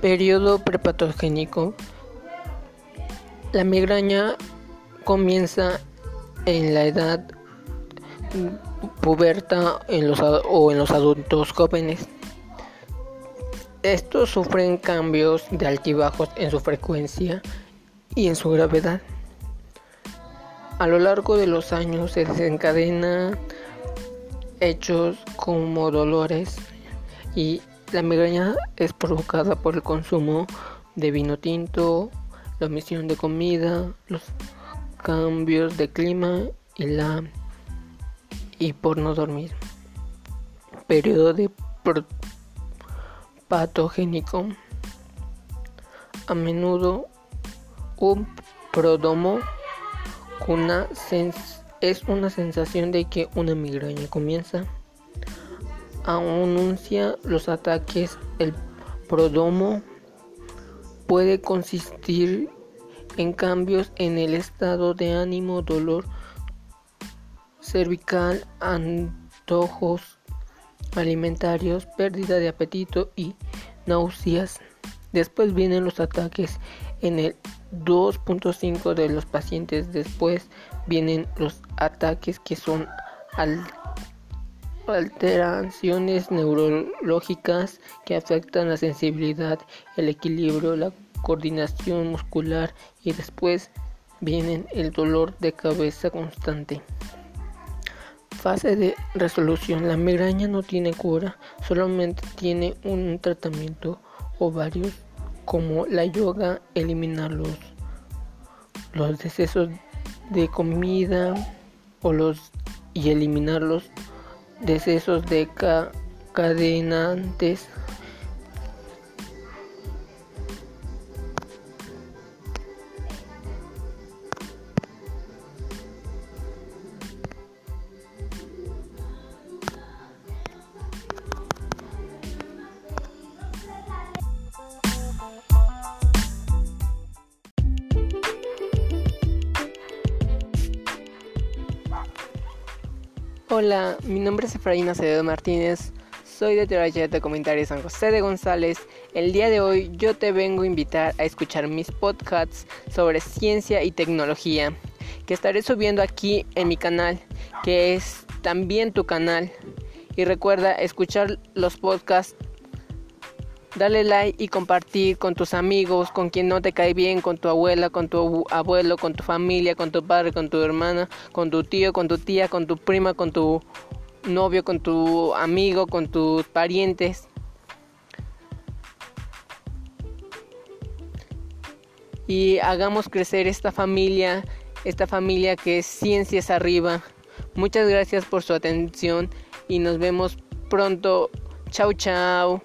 Periodo prepatogénico. La migraña comienza en la edad puberta en los, o en los adultos jóvenes. Estos sufren cambios de altibajos en su frecuencia y en su gravedad. A lo largo de los años se desencadenan hechos como dolores y la migraña es provocada por el consumo de vino tinto, la omisión de comida, los cambios de clima y la y por no dormir. Periodo de patogénico. A menudo un prodomo es una sensación de que una migraña comienza anuncia los ataques. El prodomo puede consistir en cambios en el estado de ánimo, dolor cervical, antojos alimentarios, pérdida de apetito y náuseas. Después vienen los ataques en el 2.5 de los pacientes. Después vienen los ataques que son al alteraciones neurológicas que afectan la sensibilidad, el equilibrio, la coordinación muscular y después vienen el dolor de cabeza constante. Fase de resolución. La migraña no tiene cura, solamente tiene un tratamiento o varios como la yoga, eliminar los, los decesos de comida o los y eliminarlos decesos de Hola, mi nombre es Efraín Acevedo Martínez, soy de Terayet de Comentarios San José de González. El día de hoy yo te vengo a invitar a escuchar mis podcasts sobre ciencia y tecnología que estaré subiendo aquí en mi canal, que es también tu canal. Y recuerda escuchar los podcasts Dale like y compartir con tus amigos, con quien no te cae bien, con tu abuela, con tu abuelo, con tu familia, con tu padre, con tu hermana, con tu tío, con tu tía, con tu prima, con tu novio, con tu amigo, con tus parientes. Y hagamos crecer esta familia, esta familia que es ciencias arriba. Muchas gracias por su atención y nos vemos pronto. Chao, chao.